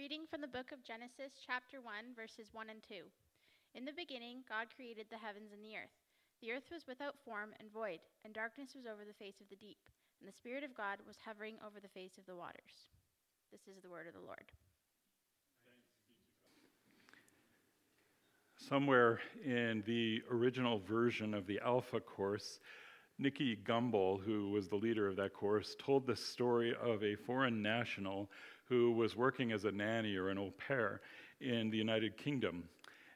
Reading from the book of Genesis, chapter 1, verses 1 and 2. In the beginning, God created the heavens and the earth. The earth was without form and void, and darkness was over the face of the deep, and the Spirit of God was hovering over the face of the waters. This is the word of the Lord. Somewhere in the original version of the Alpha course, Nicky Gumbel, who was the leader of that course, told the story of a foreign national who was working as a nanny or an au pair in the United Kingdom.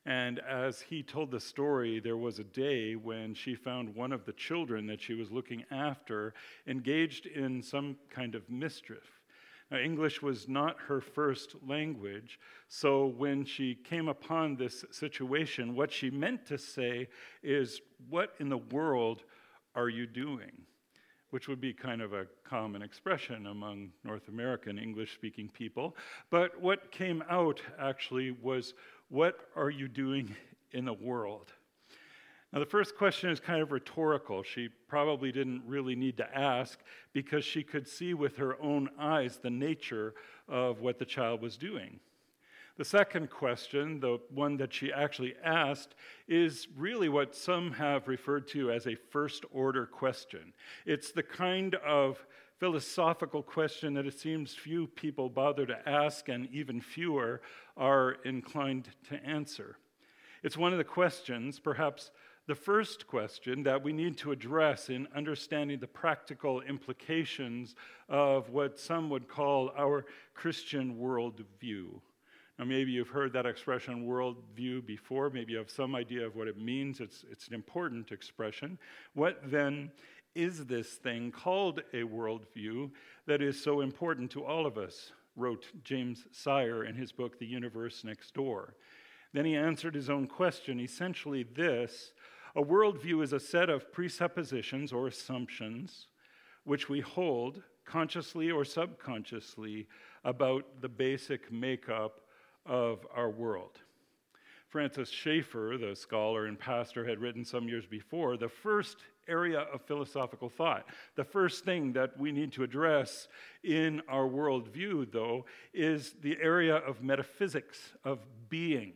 And as he told the story, there was a day when she found one of the children that she was looking after engaged in some kind of mischief. Now, English was not her first language, so when she came upon this situation, what she meant to say is, What in the world are you doing? Which would be kind of a common expression among North American English speaking people. But what came out actually was, What are you doing in the world? Now, the first question is kind of rhetorical. She probably didn't really need to ask because she could see with her own eyes the nature of what the child was doing. The second question, the one that she actually asked, is really what some have referred to as a first order question. It's the kind of philosophical question that it seems few people bother to ask, and even fewer are inclined to answer. It's one of the questions, perhaps the first question, that we need to address in understanding the practical implications of what some would call our Christian worldview. Now, maybe you've heard that expression worldview before. Maybe you have some idea of what it means. It's, it's an important expression. What then is this thing called a worldview that is so important to all of us? Wrote James Sire in his book, The Universe Next Door. Then he answered his own question essentially this A worldview is a set of presuppositions or assumptions which we hold consciously or subconsciously about the basic makeup of our world. Francis Schaeffer, the scholar and pastor, had written some years before the first area of philosophical thought. The first thing that we need to address in our worldview, though, is the area of metaphysics, of being.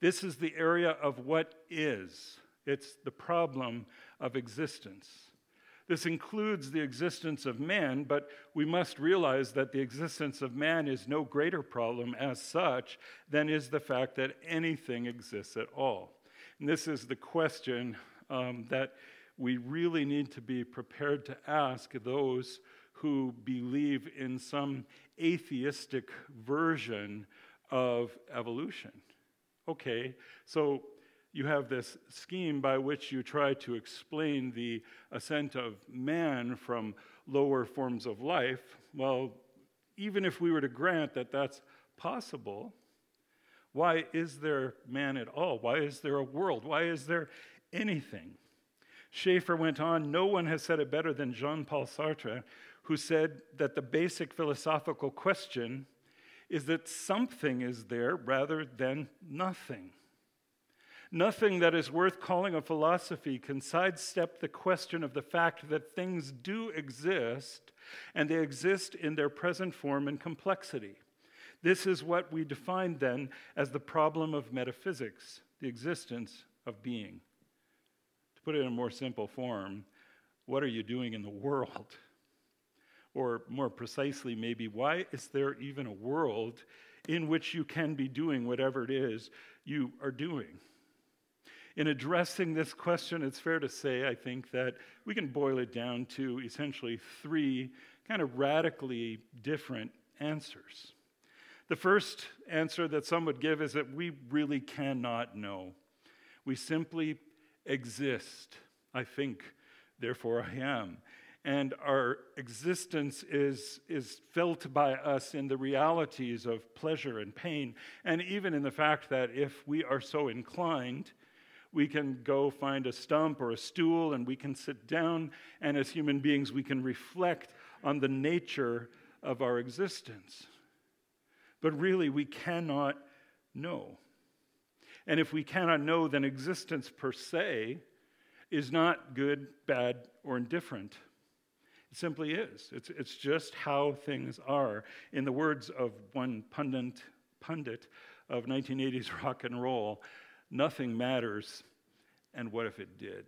This is the area of what is, it's the problem of existence. This includes the existence of man, but we must realize that the existence of man is no greater problem as such than is the fact that anything exists at all. And this is the question um, that we really need to be prepared to ask those who believe in some atheistic version of evolution. Okay, so you have this scheme by which you try to explain the ascent of man from lower forms of life. Well, even if we were to grant that that's possible, why is there man at all? Why is there a world? Why is there anything? Schaeffer went on No one has said it better than Jean Paul Sartre, who said that the basic philosophical question is that something is there rather than nothing. Nothing that is worth calling a philosophy can sidestep the question of the fact that things do exist and they exist in their present form and complexity. This is what we define then as the problem of metaphysics, the existence of being. To put it in a more simple form, what are you doing in the world? Or more precisely, maybe, why is there even a world in which you can be doing whatever it is you are doing? In addressing this question, it's fair to say, I think, that we can boil it down to essentially three kind of radically different answers. The first answer that some would give is that we really cannot know. We simply exist. I think, therefore I am. And our existence is, is felt by us in the realities of pleasure and pain, and even in the fact that if we are so inclined, we can go find a stump or a stool and we can sit down, and as human beings, we can reflect on the nature of our existence. But really, we cannot know. And if we cannot know, then existence per se is not good, bad, or indifferent. It simply is. It's, it's just how things are. In the words of one pundit, pundit of 1980s rock and roll, nothing matters, and what if it did?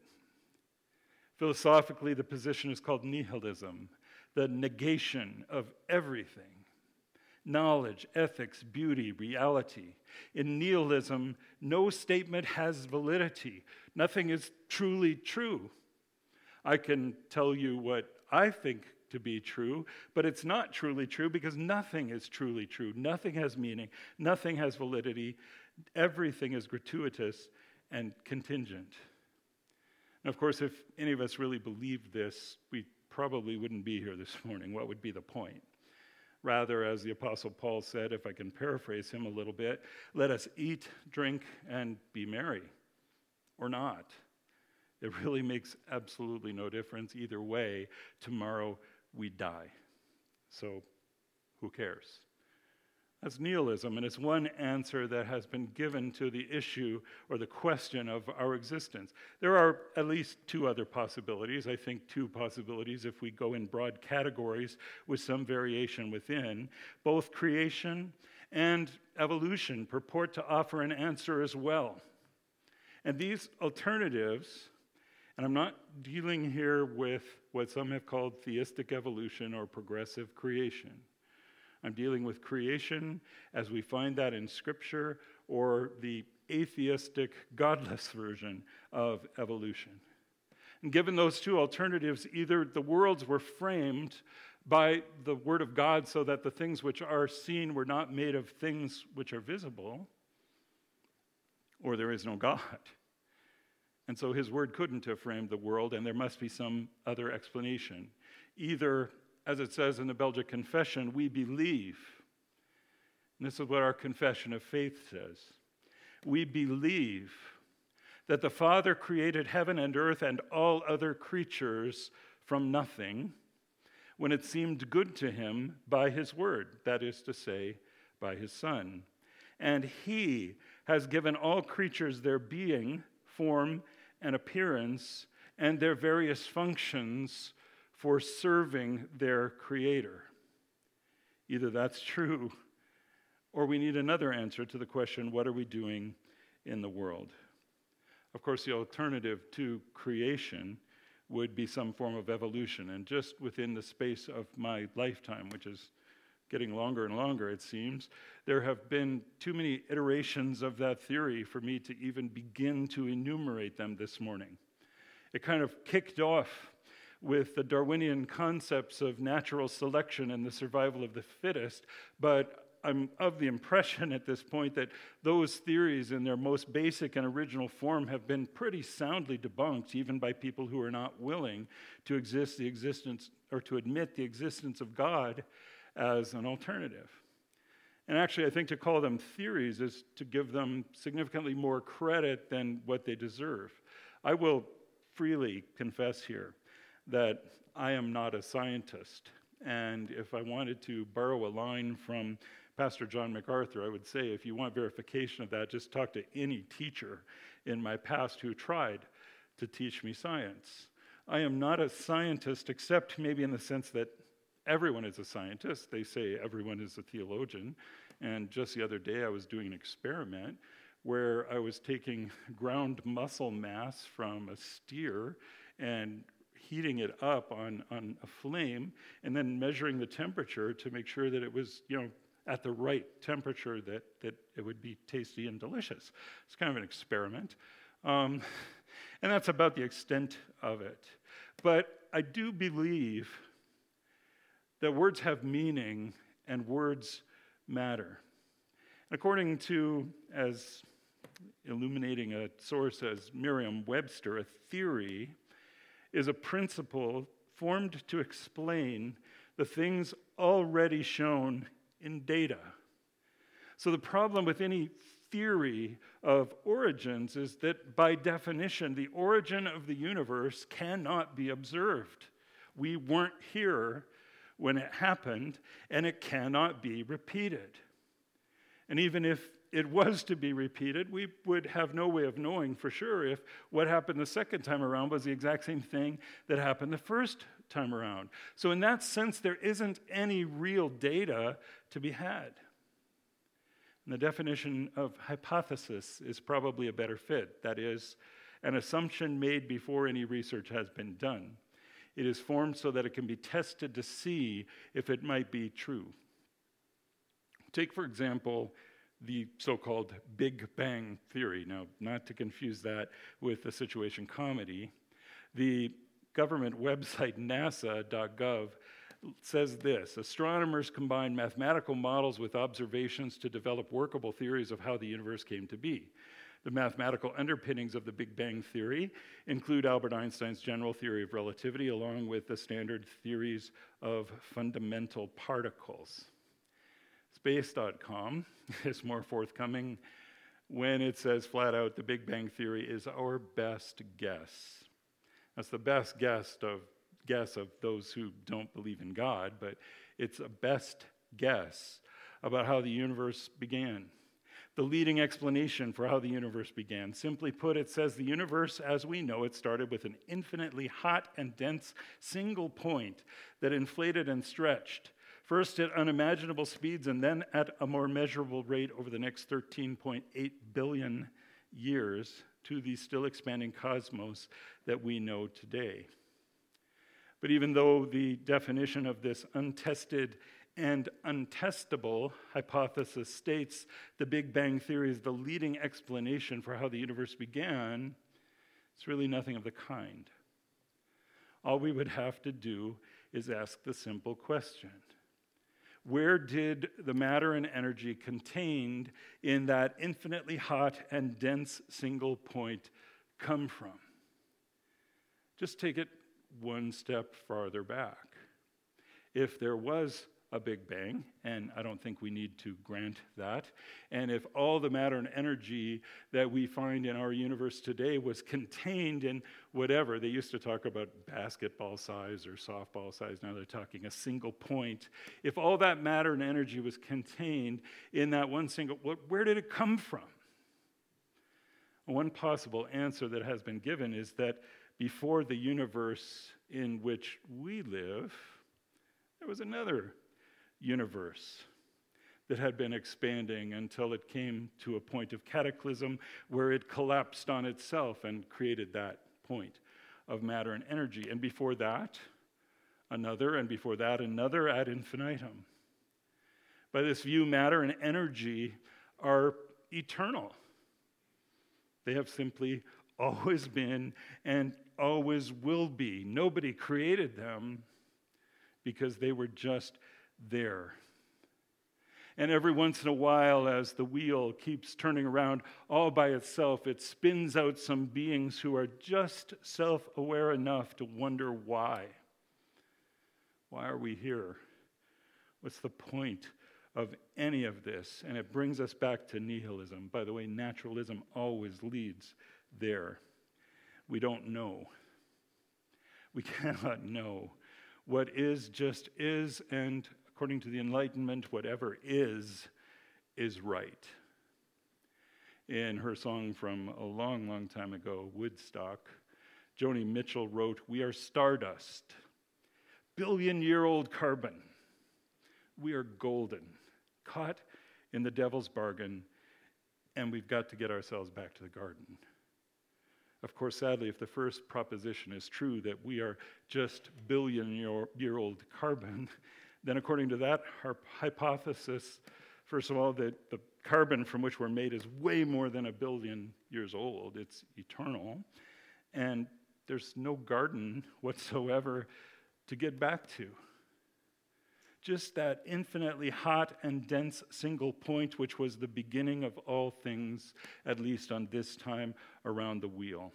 Philosophically, the position is called nihilism, the negation of everything knowledge, ethics, beauty, reality. In nihilism, no statement has validity, nothing is truly true. I can tell you what I think to be true, but it's not truly true because nothing is truly true. Nothing has meaning, nothing has validity, everything is gratuitous and contingent. And of course, if any of us really believed this, we probably wouldn't be here this morning. What would be the point? Rather, as the Apostle Paul said, if I can paraphrase him a little bit, let us eat, drink, and be merry, or not. It really makes absolutely no difference. Either way, tomorrow we die. So who cares? That's nihilism, and it's one answer that has been given to the issue or the question of our existence. There are at least two other possibilities. I think two possibilities if we go in broad categories with some variation within. Both creation and evolution purport to offer an answer as well. And these alternatives and I'm not dealing here with what some have called theistic evolution or progressive creation. I'm dealing with creation as we find that in Scripture or the atheistic, godless version of evolution. And given those two alternatives, either the worlds were framed by the Word of God so that the things which are seen were not made of things which are visible, or there is no God. And so his word couldn't have framed the world, and there must be some other explanation. Either, as it says in the Belgic Confession, we believe. And this is what our confession of faith says. We believe that the Father created heaven and earth and all other creatures from nothing when it seemed good to him by his word, that is to say, by his Son. And he has given all creatures their being form, and appearance, and their various functions for serving their Creator. Either that's true, or we need another answer to the question what are we doing in the world? Of course, the alternative to creation would be some form of evolution. And just within the space of my lifetime, which is getting longer and longer, it seems, there have been too many iterations of that theory for me to even begin to enumerate them this morning. It kind of kicked off with the Darwinian concepts of natural selection and the survival of the fittest, but I'm of the impression at this point that those theories, in their most basic and original form, have been pretty soundly debunked, even by people who are not willing to exist the existence or to admit the existence of God as an alternative. And actually, I think to call them theories is to give them significantly more credit than what they deserve. I will freely confess here that I am not a scientist. And if I wanted to borrow a line from Pastor John MacArthur, I would say if you want verification of that, just talk to any teacher in my past who tried to teach me science. I am not a scientist, except maybe in the sense that everyone is a scientist. They say everyone is a theologian. And just the other day, I was doing an experiment where I was taking ground muscle mass from a steer and heating it up on, on a flame and then measuring the temperature to make sure that it was, you know, at the right temperature that, that it would be tasty and delicious. It's kind of an experiment. Um, and that's about the extent of it. But I do believe that words have meaning and words matter. According to, as illuminating a source as Merriam Webster, a theory is a principle formed to explain the things already shown in data. So, the problem with any theory of origins is that by definition, the origin of the universe cannot be observed. We weren't here when it happened, and it cannot be repeated. And even if it was to be repeated, we would have no way of knowing for sure if what happened the second time around was the exact same thing that happened the first time around. So, in that sense, there isn't any real data to be had. And the definition of hypothesis is probably a better fit. That is, an assumption made before any research has been done. It is formed so that it can be tested to see if it might be true. Take, for example, the so called Big Bang Theory. Now, not to confuse that with the situation comedy, the government website nasa.gov says this Astronomers combine mathematical models with observations to develop workable theories of how the universe came to be. The mathematical underpinnings of the Big Bang Theory include Albert Einstein's general theory of relativity, along with the standard theories of fundamental particles. Space.com is more forthcoming when it says flat out the Big Bang Theory is our best guess. That's the best guess of, guess of those who don't believe in God, but it's a best guess about how the universe began the leading explanation for how the universe began. Simply put, it says the universe as we know it started with an infinitely hot and dense single point that inflated and stretched, first at unimaginable speeds and then at a more measurable rate over the next 13.8 billion years to the still expanding cosmos that we know today. But even though the definition of this untested and untestable hypothesis states the Big Bang Theory is the leading explanation for how the universe began, it's really nothing of the kind. All we would have to do is ask the simple question Where did the matter and energy contained in that infinitely hot and dense single point come from? Just take it one step farther back. If there was a Big Bang, and I don't think we need to grant that. And if all the matter and energy that we find in our universe today was contained in whatever, they used to talk about basketball size or softball size, now they're talking a single point. If all that matter and energy was contained in that one single, where did it come from? One possible answer that has been given is that before the universe in which we live, there was another universe that had been expanding until it came to a point of cataclysm where it collapsed on itself and created that point of matter and energy. And before that, another, and before that, another ad infinitum. By this view, matter and energy are eternal. They have simply always been and always will be. Nobody created them because they were just there. And every once in a while, as the wheel keeps turning around all by itself, it spins out some beings who are just self aware enough to wonder why. Why are we here? What's the point of any of this? And it brings us back to nihilism. By the way, naturalism always leads there. We don't know. We cannot know. What is just is, and according to the Enlightenment, whatever is, is right. In her song from a long, long time ago, Woodstock, Joni Mitchell wrote, We are stardust, billion year old carbon. We are golden, caught in the devil's bargain, and we've got to get ourselves back to the garden. Of course, sadly, if the first proposition is true that we are just billion year old carbon, then, according to that hypothesis, first of all, that the carbon from which we're made is way more than a billion years old, it's eternal. And there's no garden whatsoever to get back to. Just that infinitely hot and dense single point, which was the beginning of all things, at least on this time around the wheel.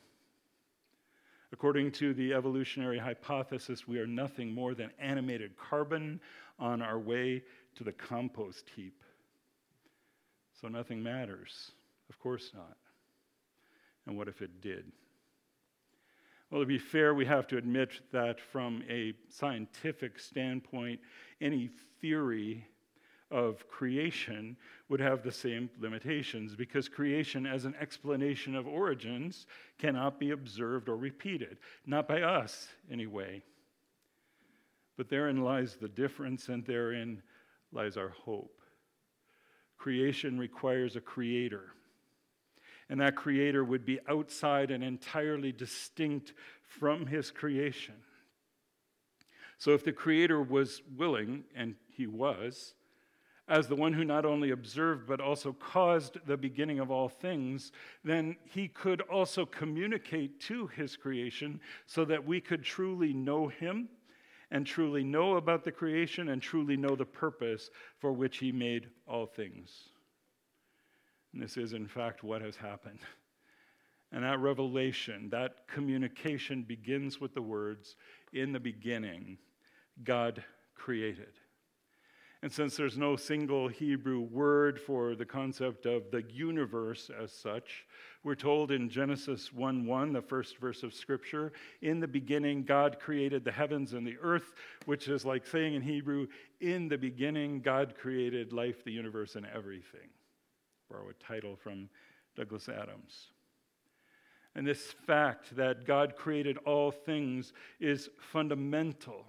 According to the evolutionary hypothesis, we are nothing more than animated carbon on our way to the compost heap. So nothing matters. Of course not. And what if it did? Well, to be fair, we have to admit that from a scientific standpoint, any theory of creation would have the same limitations because creation, as an explanation of origins, cannot be observed or repeated. Not by us, anyway. But therein lies the difference, and therein lies our hope. Creation requires a creator. And that creator would be outside and entirely distinct from his creation. So, if the creator was willing, and he was, as the one who not only observed but also caused the beginning of all things, then he could also communicate to his creation so that we could truly know him and truly know about the creation and truly know the purpose for which he made all things. And this is, in fact, what has happened. And that revelation, that communication begins with the words, In the beginning, God created. And since there's no single Hebrew word for the concept of the universe as such, we're told in Genesis 1 1, the first verse of Scripture, in the beginning, God created the heavens and the earth, which is like saying in Hebrew, in the beginning, God created life, the universe, and everything. Borrow a title from Douglas Adams. And this fact that God created all things is fundamental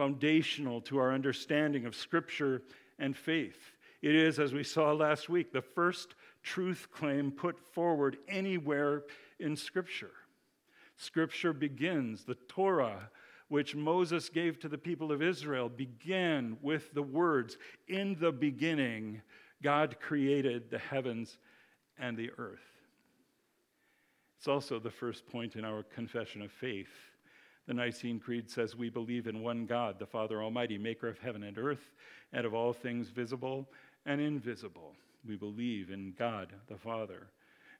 foundational to our understanding of Scripture and faith. It is, as we saw last week, the first truth claim put forward anywhere in Scripture. Scripture begins, the Torah, which Moses gave to the people of Israel, began with the words In the beginning, God created the heavens and the earth. It's also the first point in our confession of faith. The Nicene Creed says we believe in one God, the Father Almighty, maker of heaven and earth, and of all things visible and invisible. We believe in God the Father.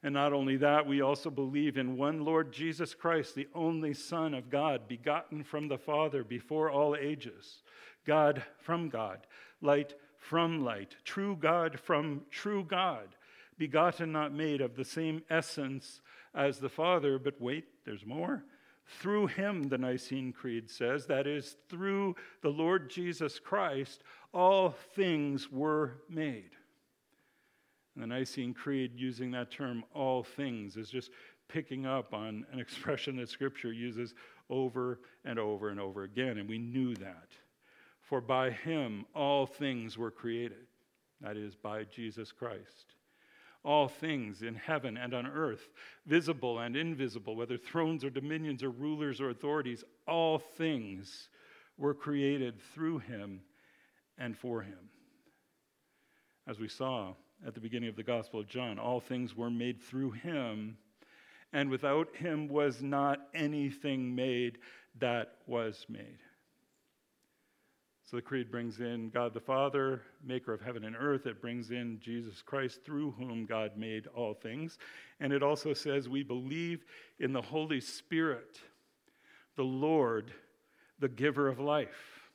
And not only that, we also believe in one Lord Jesus Christ, the only Son of God, begotten from the Father before all ages. God from God, light from light, true God from true God, begotten, not made, of the same essence as the Father. But wait, there's more through him, the Nicene Creed says, that is, through the Lord Jesus Christ, all things were made. And the Nicene Creed, using that term, all things, is just picking up on an expression that Scripture uses over and over and over again. And we knew that. For by him all things were created, that is, by Jesus Christ all things in heaven and on earth, visible and invisible, whether thrones or dominions or rulers or authorities, all things were created through him and for him. As we saw at the beginning of the Gospel of John, all things were made through him, and without him was not anything made that was made. So the creed brings in God the Father, maker of heaven and earth. It brings in Jesus Christ, through whom God made all things. And it also says we believe in the Holy Spirit, the Lord, the giver of life.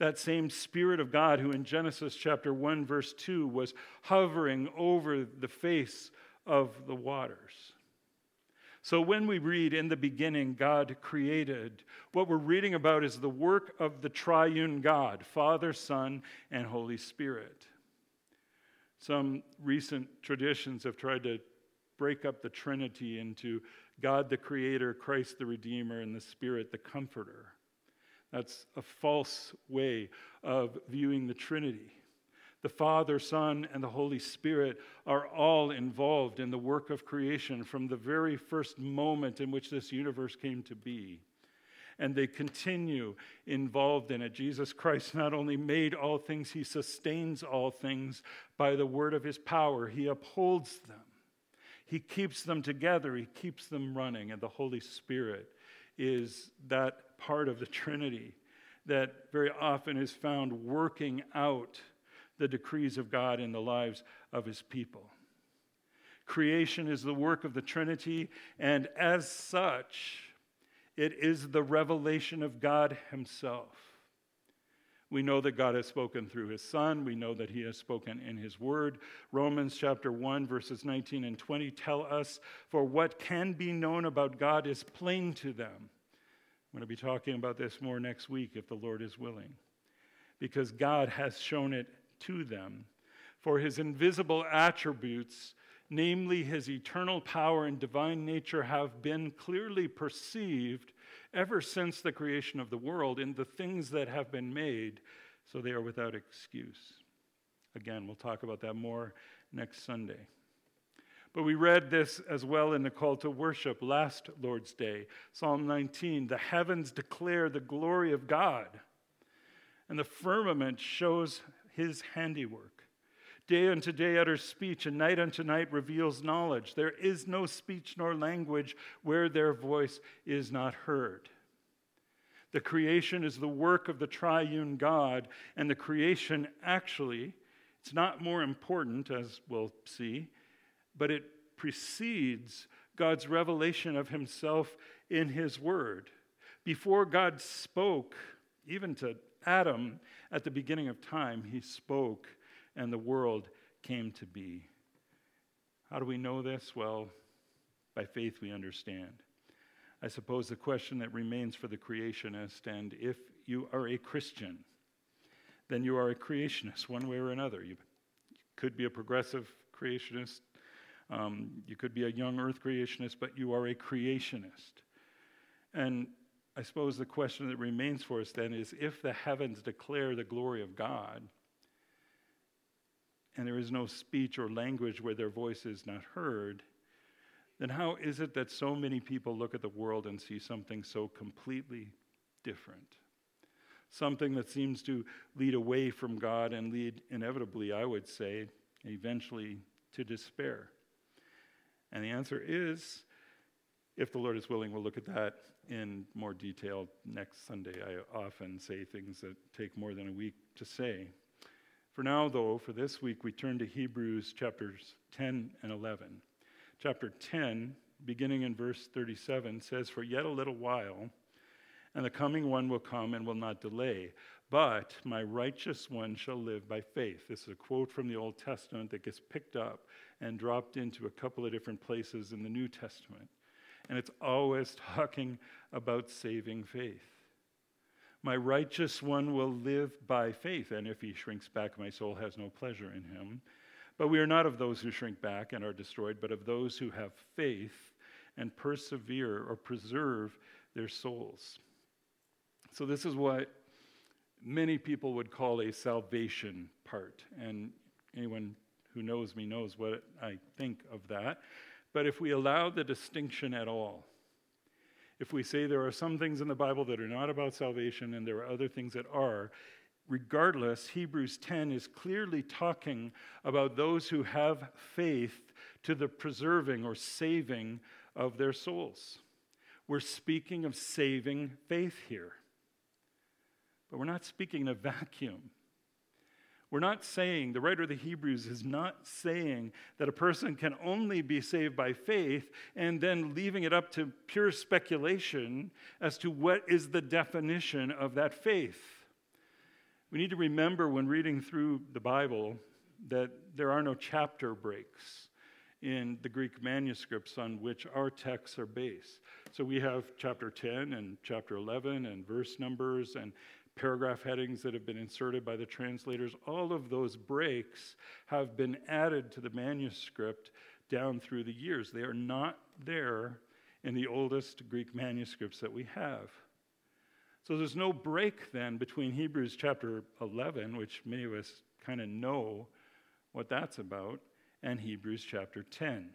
That same Spirit of God, who in Genesis chapter 1, verse 2, was hovering over the face of the waters. So when we read, in the beginning, God created, what we're reading about is the work of the triune God, Father, Son, and Holy Spirit. Some recent traditions have tried to break up the Trinity into God the Creator, Christ the Redeemer, and the Spirit the Comforter. That's a false way of viewing the Trinity. The Father, Son, and the Holy Spirit are all involved in the work of creation from the very first moment in which this universe came to be. And they continue involved in it. Jesus Christ not only made all things, he sustains all things by the word of his power. He upholds them, he keeps them together, he keeps them running. And the Holy Spirit is that part of the Trinity that very often is found working out the decrees of God in the lives of his people. Creation is the work of the Trinity, and as such, it is the revelation of God himself. We know that God has spoken through his Son. We know that he has spoken in his word. Romans chapter 1, verses 19 and 20 tell us, For what can be known about God is plain to them. I'm going to be talking about this more next week if the Lord is willing. Because God has shown it to them. For his invisible attributes, namely his eternal power and divine nature, have been clearly perceived ever since the creation of the world in the things that have been made, so they are without excuse. Again, we'll talk about that more next Sunday. But we read this as well in the call to worship last Lord's Day. Psalm 19 The heavens declare the glory of God, and the firmament shows his handiwork. Day unto day utters speech, and night unto night reveals knowledge. There is no speech nor language where their voice is not heard. The creation is the work of the triune God, and the creation actually, it's not more important, as we'll see, but it precedes God's revelation of himself in his word. Before God spoke, even to Adam at the beginning of time, he spoke and the world came to be. How do we know this? Well, by faith we understand. I suppose the question that remains for the creationist, and if you are a Christian, then you are a creationist one way or another. You could be a progressive creationist, um, you could be a young earth creationist, but you are a creationist. And I suppose the question that remains for us then is if the heavens declare the glory of God, and there is no speech or language where their voice is not heard, then how is it that so many people look at the world and see something so completely different? Something that seems to lead away from God and lead, inevitably, I would say, eventually to despair. And the answer is, if the Lord is willing, we'll look at that in more detail next Sunday. I often say things that take more than a week to say. For now, though, for this week, we turn to Hebrews chapters 10 and 11. Chapter 10, beginning in verse 37, says, For yet a little while, and the coming one will come and will not delay. But my righteous one shall live by faith. This is a quote from the Old Testament that gets picked up and dropped into a couple of different places in the New Testament. And it's always talking about saving faith. My righteous one will live by faith, and if he shrinks back, my soul has no pleasure in him. But we are not of those who shrink back and are destroyed, but of those who have faith and persevere or preserve their souls. So, this is what many people would call a salvation part. And anyone who knows me knows what I think of that. But if we allow the distinction at all, if we say there are some things in the Bible that are not about salvation and there are other things that are, regardless, Hebrews 10 is clearly talking about those who have faith to the preserving or saving of their souls. We're speaking of saving faith here. But we're not speaking in a vacuum. We're not saying, the writer of the Hebrews is not saying that a person can only be saved by faith and then leaving it up to pure speculation as to what is the definition of that faith. We need to remember when reading through the Bible that there are no chapter breaks in the Greek manuscripts on which our texts are based. So we have chapter 10 and chapter 11 and verse numbers and paragraph headings that have been inserted by the translators, all of those breaks have been added to the manuscript down through the years. They are not there in the oldest Greek manuscripts that we have. So there's no break then between Hebrews chapter 11, which many of us kind of know what that's about, and Hebrews chapter 10.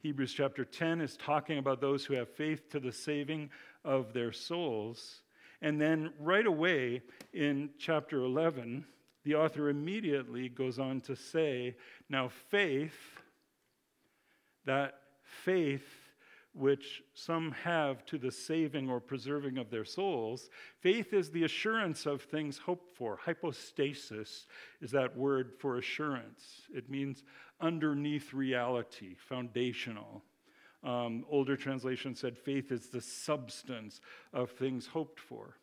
Hebrews chapter 10 is talking about those who have faith to the saving of their souls. And then right away in chapter 11, the author immediately goes on to say, Now faith, that faith which some have to the saving or preserving of their souls, faith is the assurance of things hoped for. Hypostasis is that word for assurance, it means underneath reality, foundational. Um, older translations said faith is the substance of things hoped for.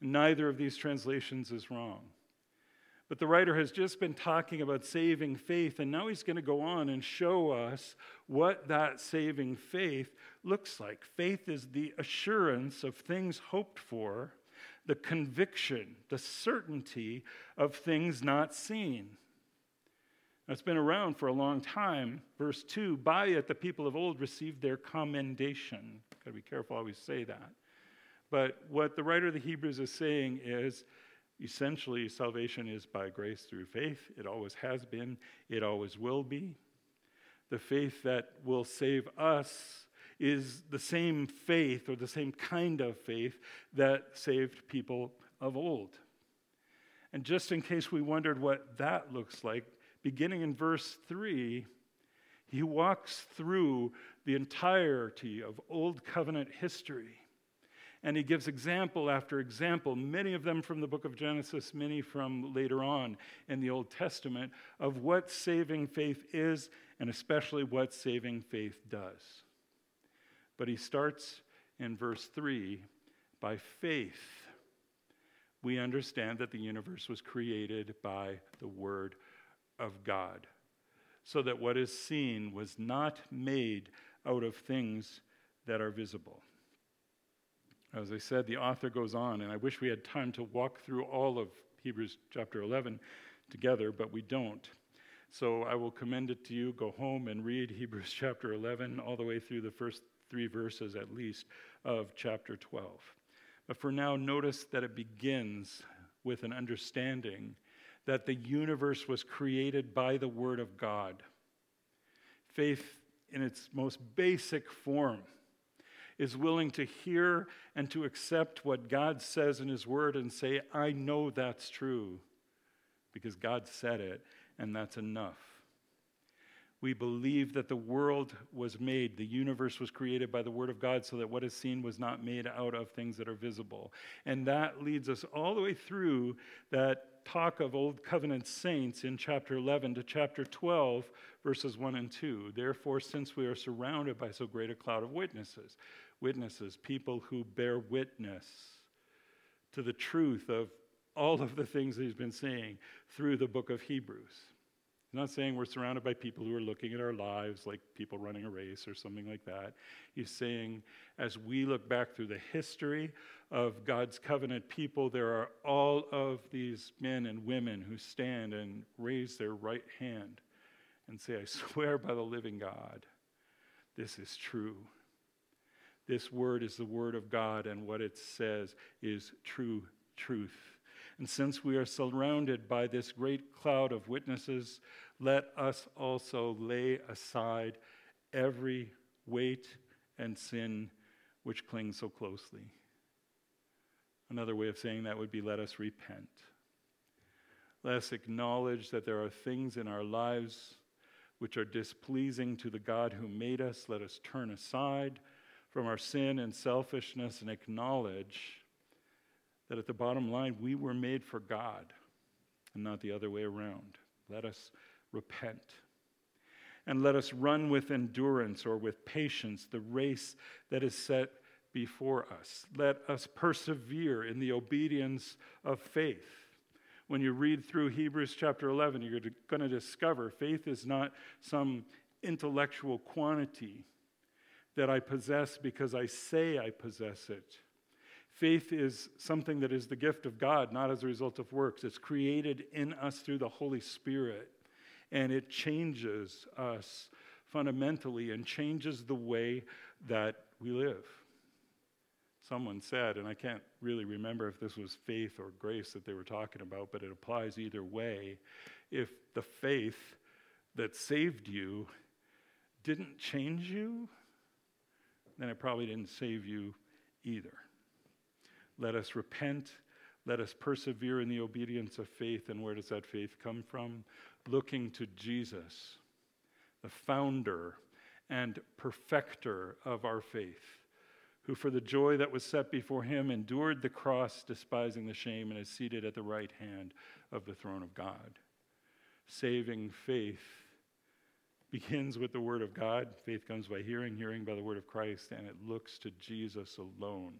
Neither of these translations is wrong. But the writer has just been talking about saving faith, and now he's going to go on and show us what that saving faith looks like. Faith is the assurance of things hoped for, the conviction, the certainty of things not seen. It's been around for a long time. Verse 2 By it, the people of old received their commendation. Got to be careful how we say that. But what the writer of the Hebrews is saying is essentially salvation is by grace through faith. It always has been, it always will be. The faith that will save us is the same faith or the same kind of faith that saved people of old. And just in case we wondered what that looks like, beginning in verse 3, he walks through the entirety of Old Covenant history. And he gives example after example, many of them from the book of Genesis, many from later on in the Old Testament, of what saving faith is and especially what saving faith does. But he starts in verse 3 by faith. We understand that the universe was created by the Word of God, so that what is seen was not made out of things that are visible. As I said, the author goes on, and I wish we had time to walk through all of Hebrews chapter 11 together, but we don't. So I will commend it to you. Go home and read Hebrews chapter 11 all the way through the first three verses at least of chapter 12. But for now, notice that it begins with an understanding that the universe was created by the Word of God. Faith, in its most basic form, is willing to hear and to accept what God says in His Word and say, I know that's true because God said it, and that's enough. We believe that the world was made, the universe was created by the Word of God, so that what is seen was not made out of things that are visible. And that leads us all the way through that talk of Old Covenant saints in chapter 11 to chapter 12, verses 1 and 2. Therefore, since we are surrounded by so great a cloud of witnesses, witnesses, people who bear witness to the truth of all of the things he's been saying through the book of Hebrews. He's not saying we're surrounded by people who are looking at our lives like people running a race or something like that. He's saying, as we look back through the history of God's covenant people, there are all of these men and women who stand and raise their right hand and say, I swear by the living God, this is true. This word is the word of God, and what it says is true truth. And since we are surrounded by this great cloud of witnesses, let us also lay aside every weight and sin which clings so closely. Another way of saying that would be let us repent. Let us acknowledge that there are things in our lives which are displeasing to the God who made us. Let us turn aside from our sin and selfishness and acknowledge that at the bottom line, we were made for God and not the other way around. Let us repent. And let us run with endurance or with patience the race that is set before us. Let us persevere in the obedience of faith. When you read through Hebrews chapter 11, you're going to discover faith is not some intellectual quantity that I possess because I say I possess it. Faith is something that is the gift of God, not as a result of works. It's created in us through the Holy Spirit, and it changes us fundamentally and changes the way that we live. Someone said, and I can't really remember if this was faith or grace that they were talking about, but it applies either way. If the faith that saved you didn't change you, then it probably didn't save you either. Let us repent. Let us persevere in the obedience of faith. And where does that faith come from? Looking to Jesus, the founder and perfecter of our faith, who for the joy that was set before him endured the cross, despising the shame, and is seated at the right hand of the throne of God. Saving faith begins with the Word of God. Faith comes by hearing, hearing by the Word of Christ, and it looks to Jesus alone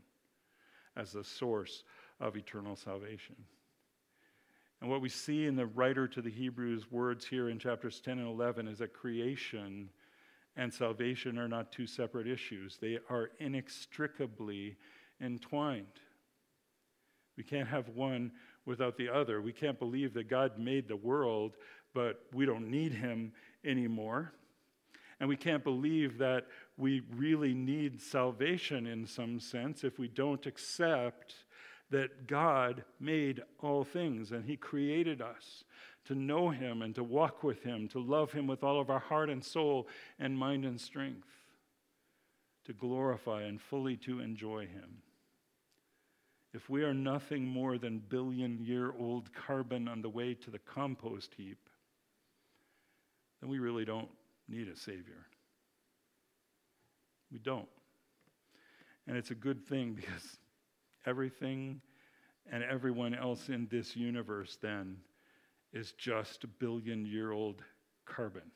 as the source of eternal salvation. And what we see in the writer to the Hebrews words here in chapters 10 and 11 is that creation and salvation are not two separate issues, they are inextricably entwined. We can't have one without the other. We can't believe that God made the world, but we don't need Him anymore. And we can't believe that we really need salvation in some sense if we don't accept that God made all things and He created us to know Him and to walk with Him, to love Him with all of our heart and soul and mind and strength, to glorify and fully to enjoy Him. If we are nothing more than billion year old carbon on the way to the compost heap, then we really don't need a Savior. We don't. And it's a good thing because everything and everyone else in this universe then is just a billion year old carbon.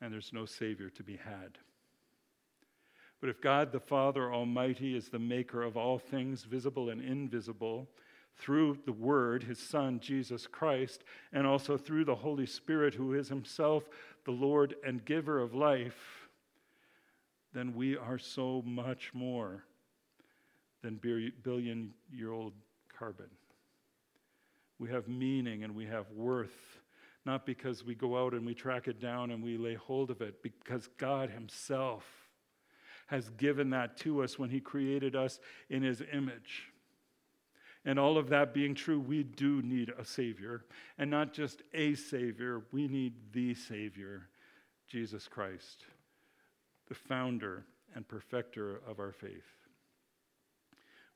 And there's no Savior to be had. But if God the Father Almighty is the maker of all things visible and invisible, through the Word, His Son, Jesus Christ, and also through the Holy Spirit, who is Himself the Lord and giver of life, then we are so much more than billion year old carbon. We have meaning and we have worth, not because we go out and we track it down and we lay hold of it, because God Himself has given that to us when He created us in His image. And all of that being true, we do need a Savior. And not just a Savior, we need the Savior, Jesus Christ, the founder and perfecter of our faith.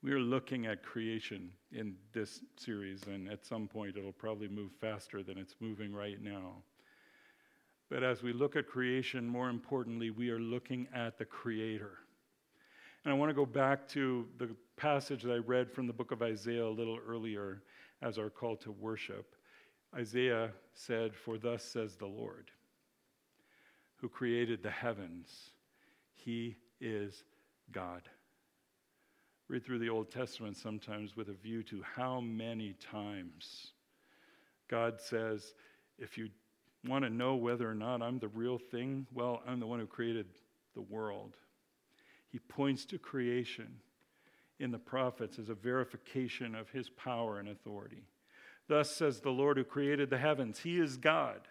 We are looking at creation in this series, and at some point it'll probably move faster than it's moving right now. But as we look at creation, more importantly, we are looking at the Creator. And I want to go back to the passage that I read from the book of Isaiah a little earlier as our call to worship. Isaiah said, For thus says the Lord, who created the heavens, He is God read through the Old Testament sometimes with a view to how many times God says, if you want to know whether or not I'm the real thing, well, I'm the one who created the world. He points to creation in the prophets as a verification of his power and authority. Thus says the Lord who created the heavens, He is God,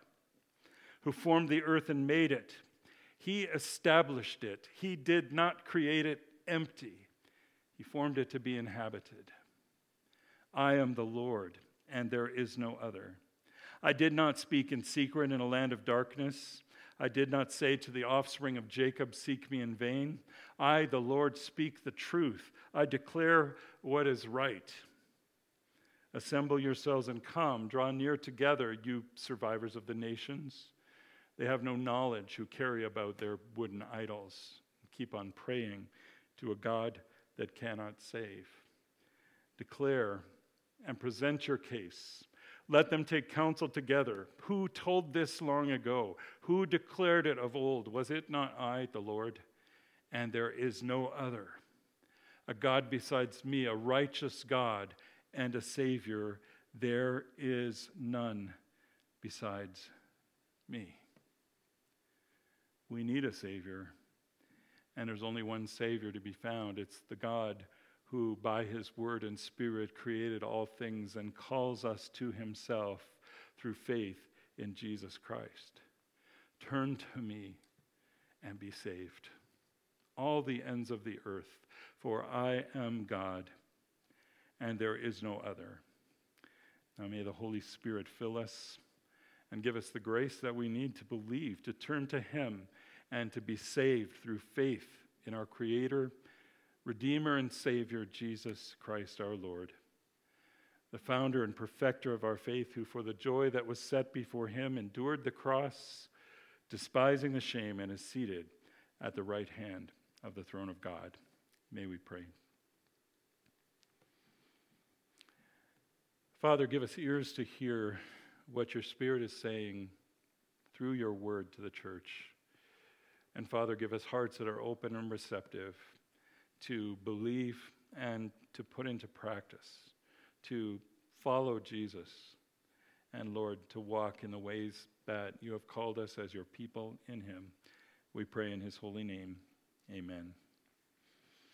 who formed the earth and made it. He established it. He did not create it empty. He formed it to be inhabited. I am the Lord, and there is no other. I did not speak in secret in a land of darkness. I did not say to the offspring of Jacob, Seek me in vain. I, the Lord, speak the truth. I declare what is right. Assemble yourselves and come. Draw near together, you survivors of the nations. They have no knowledge who carry about their wooden idols. Keep on praying to a God that cannot save. Declare and present your case. Let them take counsel together. Who told this long ago? Who declared it of old? Was it not I, the Lord? And there is no other. A God besides me, a righteous God and a Savior. There is none besides me. We need a Savior and there's only one Savior to be found. It's the God who, by his word and spirit, created all things and calls us to himself through faith in Jesus Christ. Turn to me and be saved, all the ends of the earth, for I am God, and there is no other. Now may the Holy Spirit fill us and give us the grace that we need to believe, to turn to him and to be saved through faith in our Creator, Redeemer, and Savior, Jesus Christ our Lord, the founder and perfecter of our faith, who for the joy that was set before him endured the cross, despising the shame, and is seated at the right hand of the throne of God. May we pray. Father, give us ears to hear what your Spirit is saying through your word to the church. And Father, give us hearts that are open and receptive to believe and to put into practice, to follow Jesus, and Lord, to walk in the ways that you have called us as your people in Him. We pray in His holy name. Amen.